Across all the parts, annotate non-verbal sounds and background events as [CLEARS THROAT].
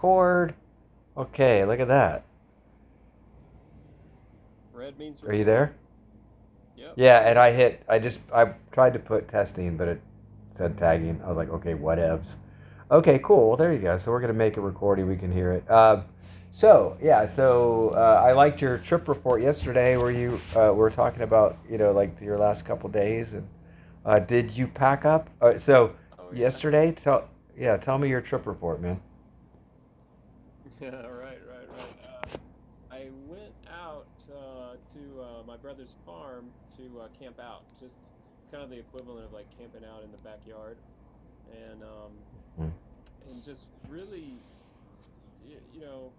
record. Okay, look at that. Red means Are you there? Yep. Yeah, and I hit. I just I tried to put testing, but it said tagging. I was like, okay, whatevs. Okay, cool. Well, there you go. So we're gonna make a recording. We can hear it. Um, so yeah, so uh, I liked your trip report yesterday, where you uh, were talking about you know like your last couple days, and uh, did you pack up? Uh, so Oh yeah. yesterday, tell yeah, tell me your trip report, man. [LAUGHS] Yeah. Right. Right. Right. Uh, I went out uh, to uh, my brother's farm to uh, camp out. Just it's kind of the equivalent of like camping out in the backyard, and um, Hmm. and just really, you, you know,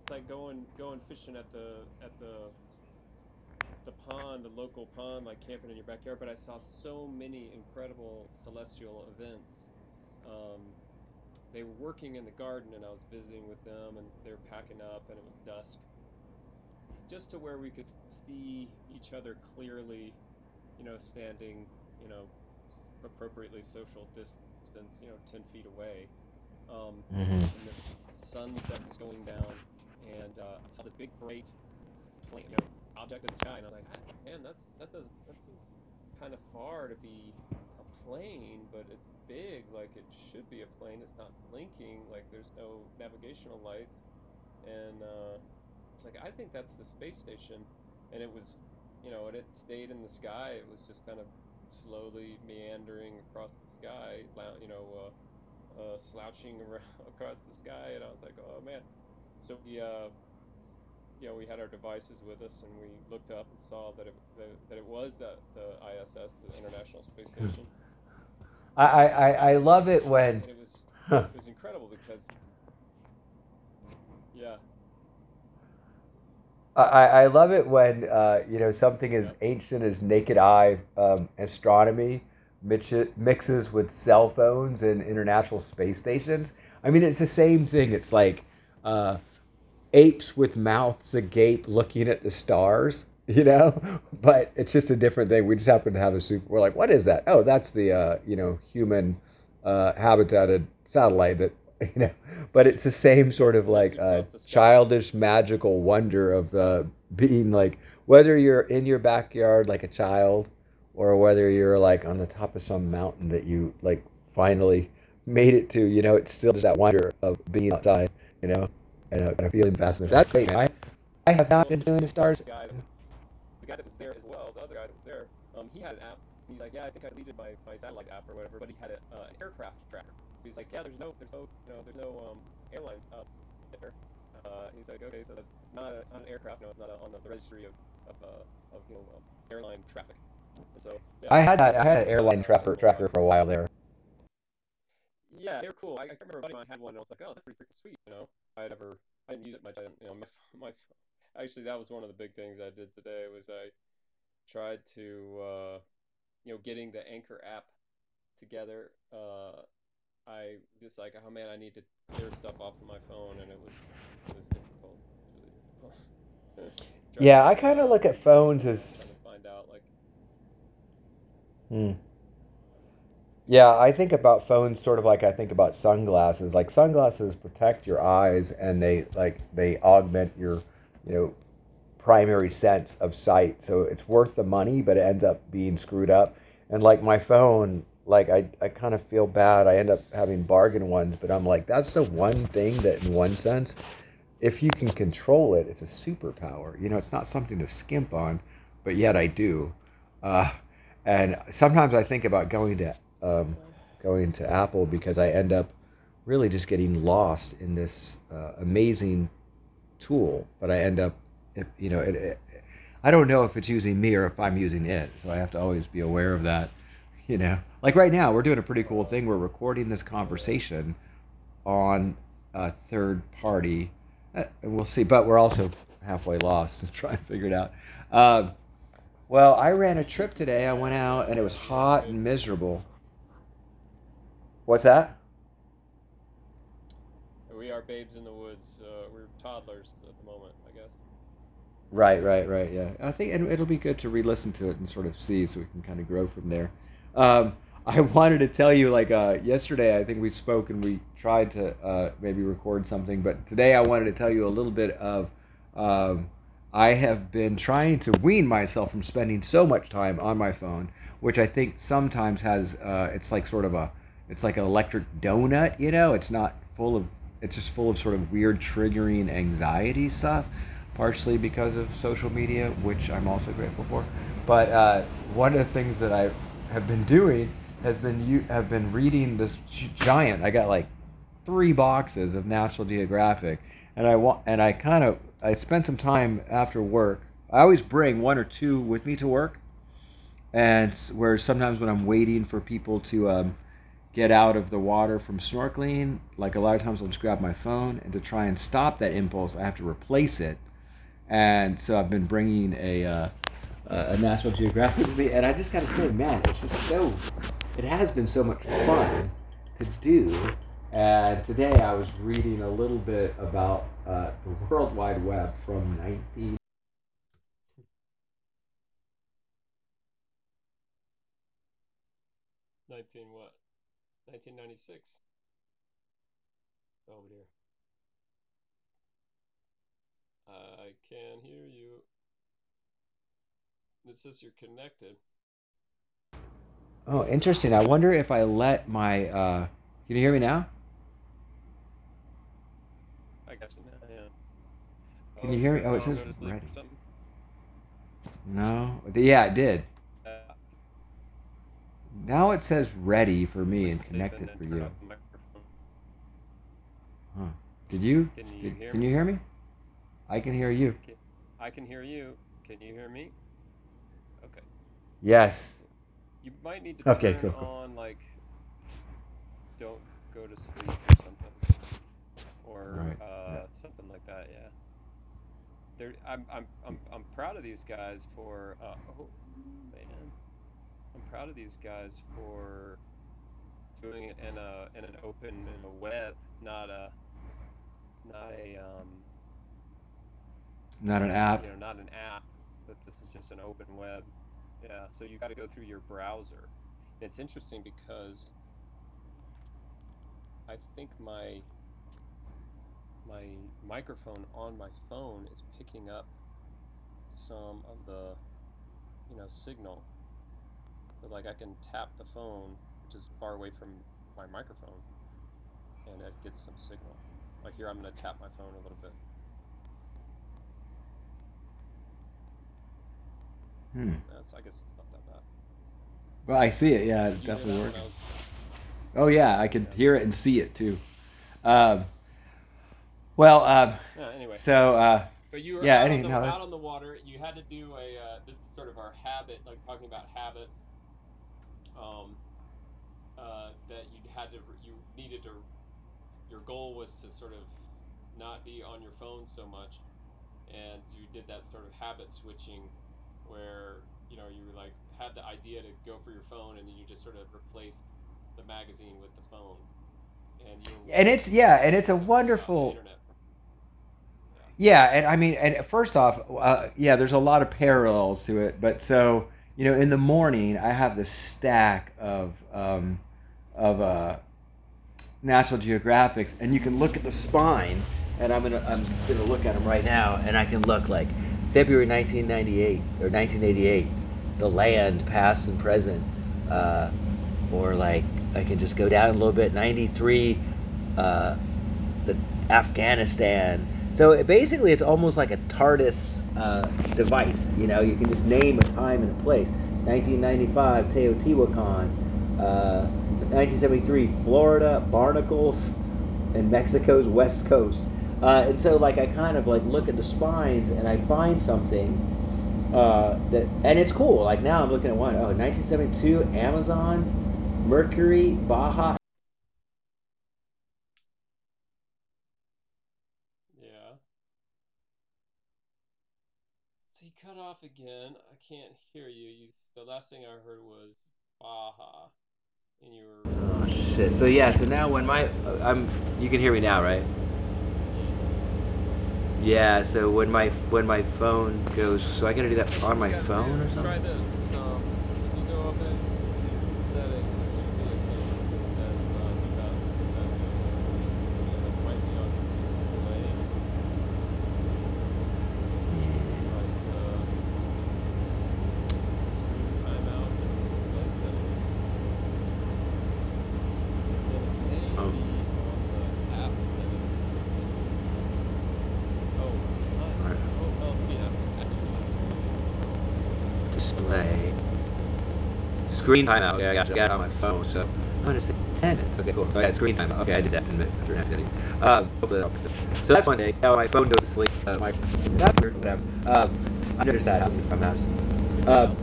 it's like going going fishing at the at the the pond, the local pond, like camping in your backyard. But I saw so many incredible celestial events. Um, they were working in the garden, and I was visiting with them, and they were packing up, and it was dusk. Just to where we could see each other clearly, you know, standing, you know, appropriately social distance, you know, ten feet away. Um, hmm and the sunset was going down, and uh, I saw this big bright plane, you know, object in the sky, and I was like, "Ah, man, that's that does that seems kind of far to be plane, but it's big, like it should be a plane. It's not blinking, like there's no navigational lights, and uh, it's like I think that's the space station, and it was, you know, and it stayed in the sky. It was just kind of slowly meandering across the sky, you know. Uh, uh, slouching [LAUGHS] around across the sky, and I was like, "Oh man!" So we, uh, you know, we had our devices with us, and we looked up and saw that it that, that it was the the ISS, the International Space [CLEARS THROAT] Station, I, I I and I it was love it when. it was [LAUGHS] it was incredible because yeah, I, I I love it when uh, you know something as ancient as naked eye um, astronomy mixes with cell phones and international space stations. I mean, it's the same thing. It's like uh, apes with mouths agape looking at the stars, [LAUGHS] you know. But it's just a different thing. We just happen to have a super. We're like, what is that? Oh, that's the uh, you know human uh, habitated satellite that [LAUGHS] you know. But it's the same sort of like uh, across the sky. childish magical wonder of uh, being like whether you're in your backyard like a child or whether you're like on the top of some mountain that you like finally made it to. You know, it's still just that wonder of being outside. You know, and uh, of feeling fascinated. That's great. man. I I have not been doing the stars. The guy that was the guy that was there as well, the other guy that was there. Um, he had an app. He's like, yeah, I think I deleted my, my satellite app or whatever, but he had a, uh, an aircraft tracker. So he's like, yeah, there's no there's no you know there's no um, airlines up there. Uh, he's like, okay, so that's it's not a, it's not an aircraft, no, it's not a, on the registry of of, uh, of you know um, airline traffic. So yeah, I had that. I had an airline tracker tracker for a while there. yeah, they were cool. I, I remember a buddy of mine had one, and I was like, oh, that's pretty freaking sweet. You know, I had never I didn't use it much. I didn't, you know, my my actually that was one of the big things I did today was I tried to uh, you know getting the Anchor app together. Uh, I just like oh man, I need to clear stuff off of my phone, and it was it was difficult. It was really difficult. [LAUGHS] Yeah, I kind of look at phones you know trying as. find out like Hmm. Yeah, I think about phones sort of like I think about sunglasses. Like sunglasses protect your eyes and they like they augment your, you know, primary sense of sight. So it's worth the money, but it ends up being screwed up. And like my phone, like I, I kind of feel bad. I end up having bargain ones, but I'm like, that's the one thing that in one sense, if you can control it, it's a superpower. You know, it's not something to skimp on, but yet I do. Uh, and sometimes I think about going to um, going to Apple because I end up really just getting lost in this uh, amazing tool, but I end up, you know, it, it, I don't know if it's using me or if I'm using it, so I have to always be aware of that. You know, like right now, we're doing a pretty cool thing. We're recording this conversation on a third party, uh, and we'll see. But we're also halfway lost and [LAUGHS] trying to figure it out. Um, well, I ran a trip today. I went out and it was hot and miserable. What's that? We are babes in the woods. Uh, we're toddlers at the moment, I guess. Right, right, right. Yeah, I think it, it'll be good to re-listen to it and sort of see, so we can kind of grow from there. Um, [LAUGHS] I wanted to tell you like uh, yesterday. I think we spoke and we tried to uh, maybe record something, but today I wanted to tell you a little bit of. Um, I have been trying to wean myself from spending so much time on my phone, which I think sometimes has. Uh, it's like sort of a. It's like an electric donut, you know. It's not full of. It's just full of sort of weird triggering anxiety stuff, partially because of social media, which I'm also grateful for. But uh, one of the things that I have been doing has been you have been reading this giant. I got like three boxes of National Geographic, and I want and I kind of I spent some time after work. I always bring one or two with me to work, and where sometimes when I'm waiting for people to um, get out of the water from snorkeling, like a lot of times I'll just grab my phone and to try and stop that impulse, I have to replace it. And so I've been bringing a uh, a National Geographic with me, and I just gotta say, man, it's just so. It has been so much fun to do. And today I was reading a little bit about uh, the World Wide Web from 19. Nineteen what? Nineteen ninety six. Oh dear. I can hear you. It says you're connected. Oh, interesting. I wonder if I let my. Uh, can you hear me now? I got you now. Yeah. Can Oh, you hear me? Oh, it says ready. No. Yeah, it did. Now it says ready for me and connected for you. off the microphone. Huh. Did you? Can you Did, hear can me? you hear me? I can hear you. Ca- I can hear you. Can you hear me? Okay. Yes. You might need to Okay, turn cool, on like don't go to sleep or something, or Right. Yeah. uh, something like that. Yeah. They're, I'm, I'm, I'm, I'm proud of these guys for. Uh, oh man, I'm proud of these guys for doing it in a in an open in a web, not a not a um, Not an app. you know not an app, but this is just an open web. Yeah, so you got to go through your browser. And it's interesting because I think my my microphone on my phone is picking up some of the you know signal. So like I can tap the phone, which is far away from my microphone, and it gets some signal. Like here, I'm gonna tap my phone a little bit. Hmm. That's I guess it's not that bad. Well, I see it. Yeah, Did it's you definitely that when working. Was? Oh yeah, I could Yeah. hear it and see it too. Um, well, um, Yeah. Anyway, so uh, but you were yeah. out Any on the no, that, out on the water. You had to do a. Uh, this is sort of our habit, like talking about habits. Um, uh, that you had to you needed to. Your goal was to sort of not be on your phone so much, and you did that sort of habit switching, where you know you were like had the idea to go for your phone, and then you just sort of replaced the magazine with the phone, and you and it's yeah, and it's a something about the wonderful internet. Yeah, and I mean, and first off, uh, yeah, there's a lot of parallels to it. But so, you know, in the morning, I have this stack of um, of uh, National Geographics, and you can look at the spine, and I'm gonna I'm gonna look at them right now, and I can look like February 1998 or 1988, the land, past and present, uh, or like I can just go down a little bit, 93, uh, the Afghanistan. So it, basically, it's almost like a TARDIS uh, device. You know, you can just name a time and a place. 1995, Teotihuacan. Uh, 1973, Florida, Barnacles, and Mexico's west coast. Uh, and so, like, I kind of like look at the spines and I find something uh, that, and it's cool. Like now, I'm looking at one. Oh, 1972, Amazon, Mercury, Baja. yeah. So you cut off again. I can't hear you. You. The last thing I heard was Baja, and you were Oh shit. So yeah. So now when my uh, I'm you can hear me now, right? yeah. So when my when my phone goes, so I gotta do that on my you got to phone or do? Try something. this. Um, if you go up in settings, there should be a thing that says uh, do not do not go to sleep, and it might be on your display, like uh, screen timeout in the display settings, and then it may Oh. be on the app settings, which would be interesting. Oh, it's not. Right. Oh, no, yeah, it's actively displayed. Display. Screen timeout. Okay, I got, I got it on my phone, so I'm gonna say 10 minutes. Okay, cool. So I got screen. Okay, I did that 10 minutes after activity. Um, hopefully that'll fix it. So that's one day. Now my phone goes to sleep. Uh, my that's weird. Whatever. Um, I noticed that happening sometimes. Uh,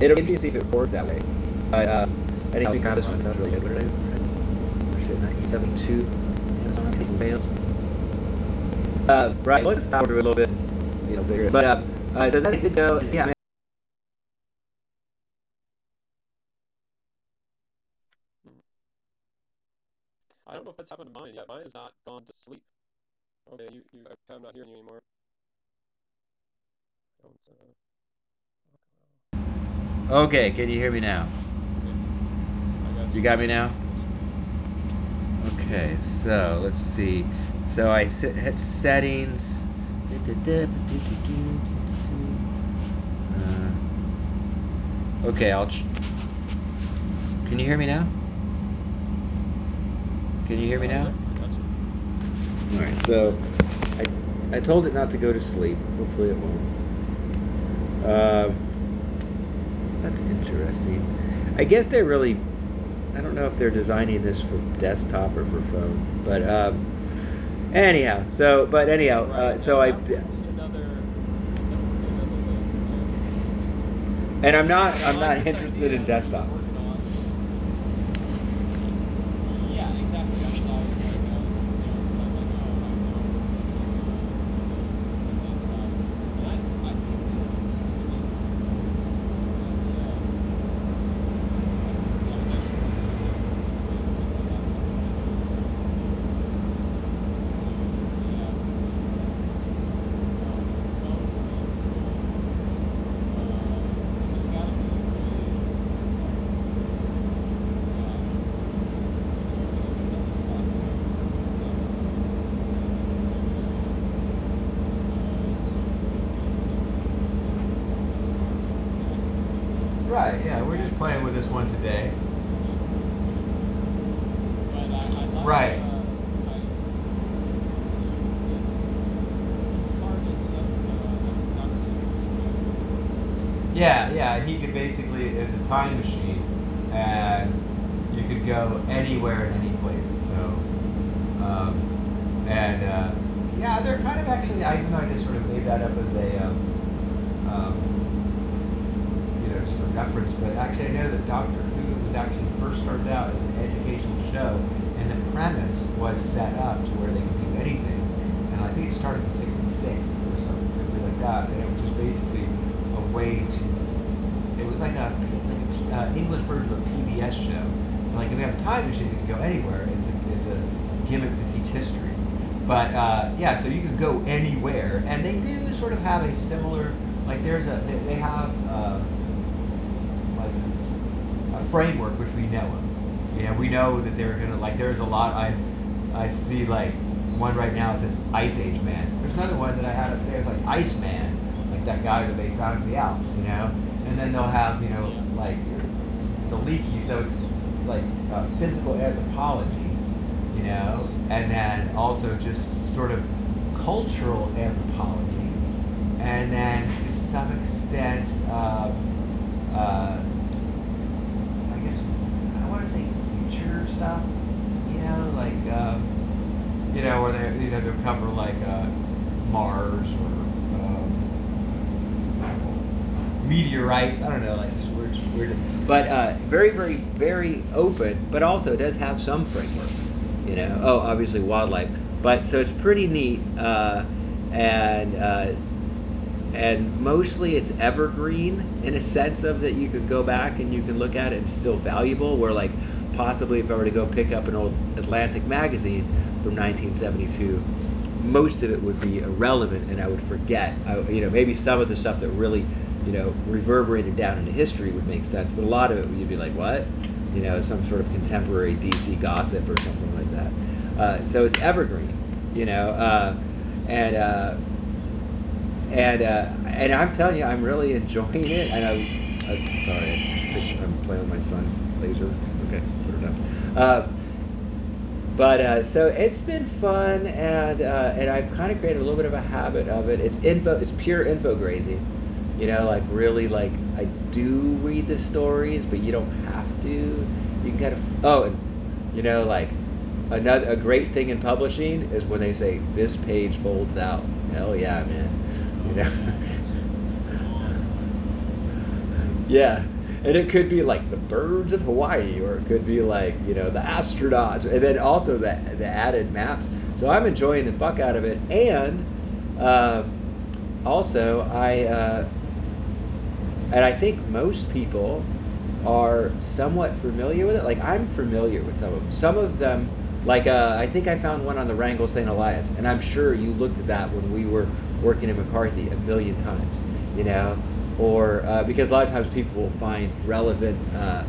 It'll be interesting to see if it records that way. But um, anyhow, we got this one. Sounds really good. What did I? oh, Shit, 1972. Amazon taking mail. Uh, right. Let's power it a little bit. You know, bigger. But uh, uh, so then it did go. Yeah, man. I don't know if that's happened to mine yet. Mine has not gone to sleep. Okay, you, you, I'm not hearing you anymore. Uh, Okay, can you hear me now? You got me now? Okay, so let's see. So I set, hit settings. Uh, okay, I'll. Ch- Can you hear me now? Can you hear me now? I got you. All right. So I I told it not to go to sleep. Hopefully it won't. Um, that's interesting. I guess they're really. I don't know if they're designing this for desktop or for phone, but um, anyhow. So, but anyhow. Uh, so I. that would be another, that would be another thing. And I'm not. I'm not interested in desktop. working on- Yeah, exactly. That's why I was like, uh, you know, 'cause I was like, oh, I know this like, uh, the desktop. And I, I think that, I mean, uh, yeah. I was, that was actually one of the things I was working on was like my laptop. So, yeah. Um, the phone would be cool. Uh, and there's gotta be ways. Right. Yeah. We're just playing with this one today. Right. Yeah, yeah, he could basically, it's a time machine, and you could go anywhere and any place. So, um, and uh, yeah, they're kind of actually, I even though I just sort of made that up as a, um, um, you know, just a reference, but actually I know that Doctor Who was actually first started out as an educational show, and the premise was set up to where they could do anything. And I think it started in '66 or something like that, and it was just basically a way to. It was like a like uh, English version of a PBS show. And like if you have a time machine, you can go anywhere. It's a, it's a gimmick to teach history. But uh, yeah, so you can go anywhere, and they do sort of have a similar. Like there's a they, they have uh, a framework which we know of. You know, we know that they're gonna like. There's a lot. I I see like one right now. It says Ice Age Man. There's another one that I had up there. It's like Ice Man, like that guy that they found in the Alps. You know, and then they'll have you know like the Leakey. So it's like uh, physical anthropology. You know, and then also just sort of cultural anthropology, and then to some extent. Uh, I guess I want to say future stuff. You know, like um, you know, where they you know they'll cover like uh, Mars or um, meteorites. I don't know, like just weird, weird. But uh, very, very, very open. But also it does have some framework. You know, oh, obviously wildlife. But so it's pretty neat. Uh, and uh, and mostly it's evergreen in a sense of that you could go back and you can look at it and still valuable where like possibly if i were to go pick up an old atlantic magazine from 1972 most of it would be irrelevant and i would forget I, you know maybe some of the stuff that really you know, reverberated down into history would make sense. But a lot of it, you'd be like, what? You know, some sort of contemporary DC gossip or something like that. Uh, so it's evergreen, you know, uh, and uh, and uh, and I'm telling you, I'm really enjoying it. And I'm, I'm sorry, I'm playing with my son's laser. Okay, put it down. Uh, but uh, so it's been fun, and uh, and I've kind of created a little bit of a habit of it. It's info, it's pure info grazing, you know, like really like I do read the stories, but you don't have to. You can kind of oh, and you know, like another a great thing in publishing is when they say this page folds out. Hell yeah, man. You know. yeah and it could be like the birds of Hawaii, or it could be like you know the astronauts, and then also the the added maps. So I'm enjoying the fuck out of it, and uh, also I uh, and I think most people are somewhat familiar with it. Like I'm familiar with some of them. Some of them, like uh, I think I found one on the Wrangell St. Elias, and I'm sure you looked at that when we were working in McCarthy a million times. You know, or uh, because a lot of times people will find relevant uh,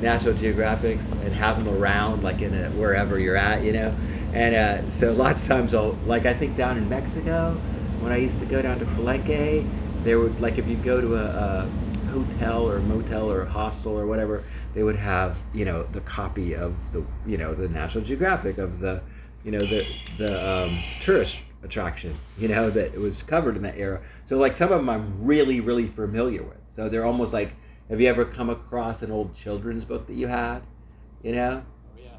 National Geographics and have them around, like in a, wherever you're at, you know. And uh, so lots of times I'll, like I think down in Mexico, when I used to go down to Palenque, there would like if you go to a, a hotel or motel or hostel or whatever, they would have you know the copy of the you know the National Geographic of the you know the the um, tourist attraction, you know, that was covered in that era. So like some of them I'm really, really familiar with. So they're almost like, have you ever come across an old children's book that you had, you know? Oh yeah.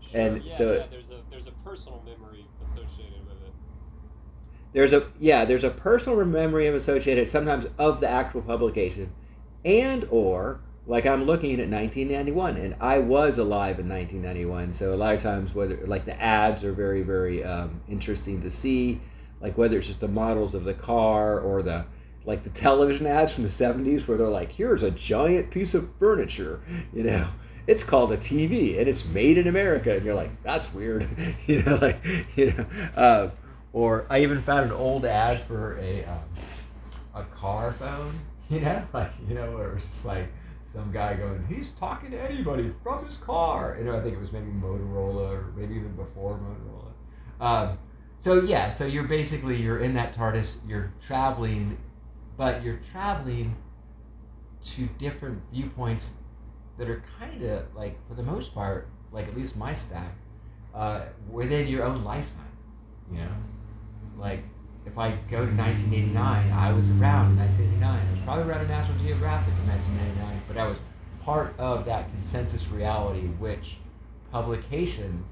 Sure. And yeah, so- yeah, there's a there's a personal memory associated with it. There's a yeah, there's a personal memory of associated sometimes of the actual publication, and or like I'm looking at 1991, and I was alive in 1991. So a lot of times, whether like the ads are very, very um, interesting to see, like whether it's just the models of the car or the like the television ads from the 70s where they're like, here's a giant piece of furniture, you know. It's called a TV and it's made in America, and you're like, that's weird, [LAUGHS] you know, like, you know. Uh, or I even found an old ad for a um, a car phone, [LAUGHS] you know, like you know, where it was just like some guy going, he's talking to anybody from his car. You know, I think it was maybe Motorola or maybe even before Motorola. Um, so yeah, so you're basically you're in that TARDIS, you're traveling, but you're traveling to different viewpoints that are kind of like, for the most part, like at least my stack, uh, within your own lifetime. You know, like if I go to 1989, I was around in 1989. I was probably around a National Geographic in 1999, but I was part of that consensus reality, which publications,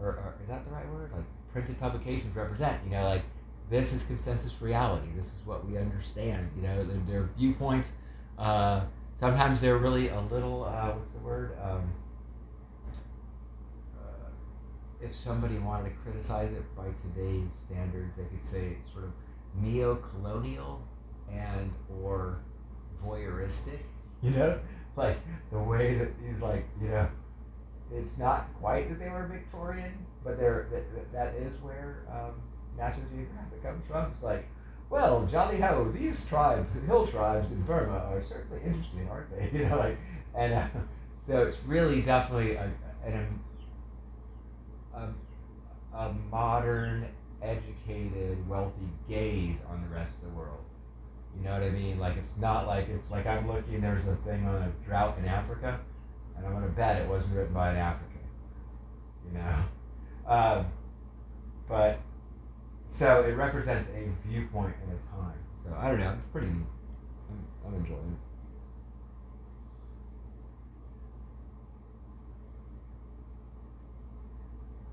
or, or is that the right word? Like printed publications represent. You know, like this is consensus reality. This is what we understand. You know, their, their viewpoints. Uh, sometimes they're really a little. Uh, what's the word? Um, if somebody wanted to criticize it by today's standards, they could say it's sort of neo-colonial and or voyeuristic. You know, [LAUGHS] like the way that these like you know, it's not quite that they were Victorian, but they're that, that- is where um, National Geographic comes from. It's like. Well, jolly ho! These tribes, the hill tribes in Burma, are certainly interesting, aren't they? [LAUGHS] You know, like, and uh, so it's really definitely a, an a, a modern, educated, wealthy gaze on the rest of the world. You know what I mean? Like it's not like if like I'm looking, there's a thing on a drought in Africa, and I'm gonna bet it wasn't written by an African. You know, [LAUGHS] um, but so it represents a viewpoint in a time. So I don't know. It's pretty. I'm, I'm enjoying it.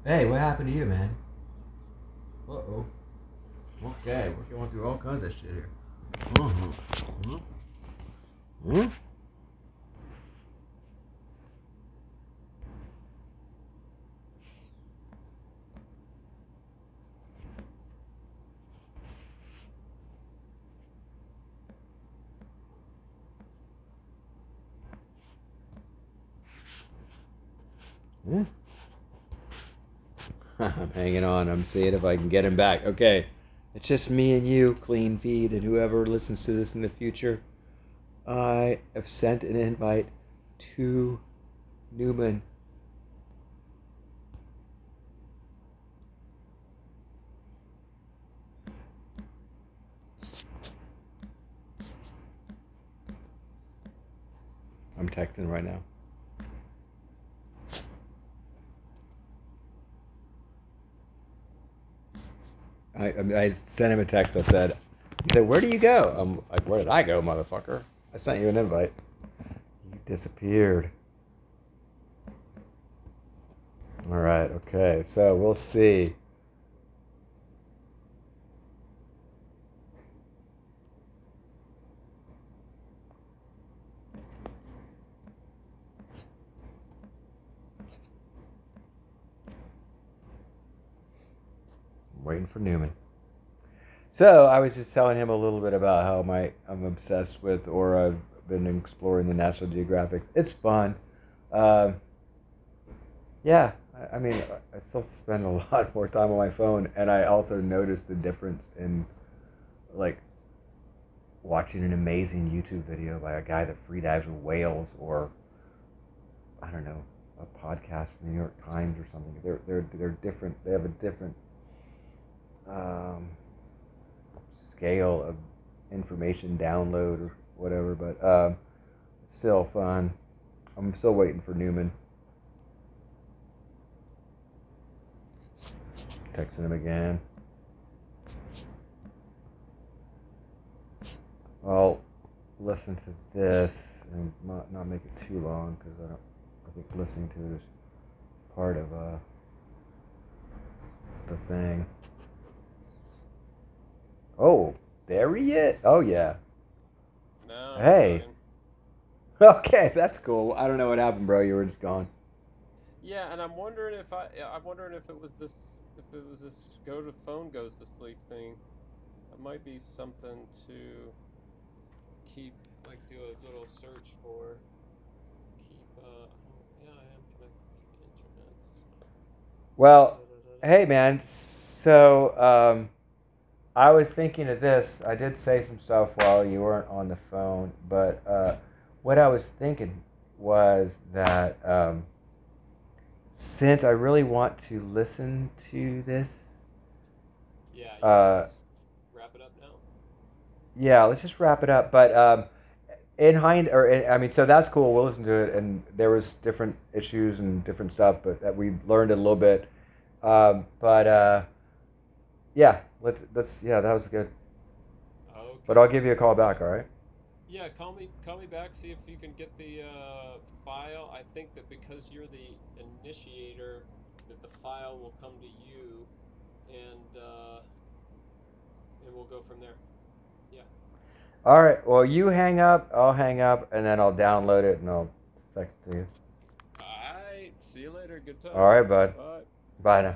Hey, what happened to you, man? Uh oh. Okay, we're going through all kinds of shit here. Uh-huh. Hmm? I'm [LAUGHS] hanging on. I'm seeing if I can get him back. Okay. It's just me and you, Cleanfeed, and whoever listens to this in the future. I have sent an invite to Newman. I'm texting right now. I, I sent him a text. I said, he said, where do you go? I'm like, where did I go, motherfucker? I sent you an invite. You disappeared. All right. Okay. So we'll see. I'm waiting for Newman. So I was just telling him a little bit about how my I'm obsessed with, or I've been exploring the National Geographic. It's fun. Um, yeah, I, I mean, I still spend a [LAUGHS] lot more time on my phone, and I also noticed the difference in, like, watching an amazing YouTube video by a guy that free dives with whales, or I don't know, a podcast from the New York Times or something. They're they're they're different. They have a different. Um, scale of information download or whatever, but um, still fun. I'm still waiting for Newman. Texting him again. I'll listen to this and not, not make it too long because I don't. I think listening to it is part of uh, the thing. Oh, there he is. Oh yeah. No. Hey. [LAUGHS] Okay, that's cool. I don't know what happened, bro. You were just gone. Yeah, and I'm wondering if I I'm wondering if it was this if it was this go to phone goes to sleep thing. It might be something to keep like do a little search for. Keep uh yeah I am connected to the internet. Well, hey man. So um, I was thinking of this. I did say some stuff while you weren't on the phone, but uh, what I was thinking was that um, since I really want to listen to this, Yeah, you Uh, let's wrap it up now. yeah, let's just wrap it up. But um, in hind, or in, I mean, so that's cool. We'll listen to it, and there was different issues and different stuff, but that we learned a little bit. Um, but uh, yeah, let's let's yeah, that was good. Okay. But I'll give you a call back. All right. Yeah, call me call me back. See if you can get the uh, file. I think that because you're the initiator, that the file will come to you, and uh, and we'll go from there. Yeah. All right. Well, you hang up. I'll hang up, and then I'll download it and I'll text it to you. All right. See you later. Good times. All right, bud. Bye. Bye now.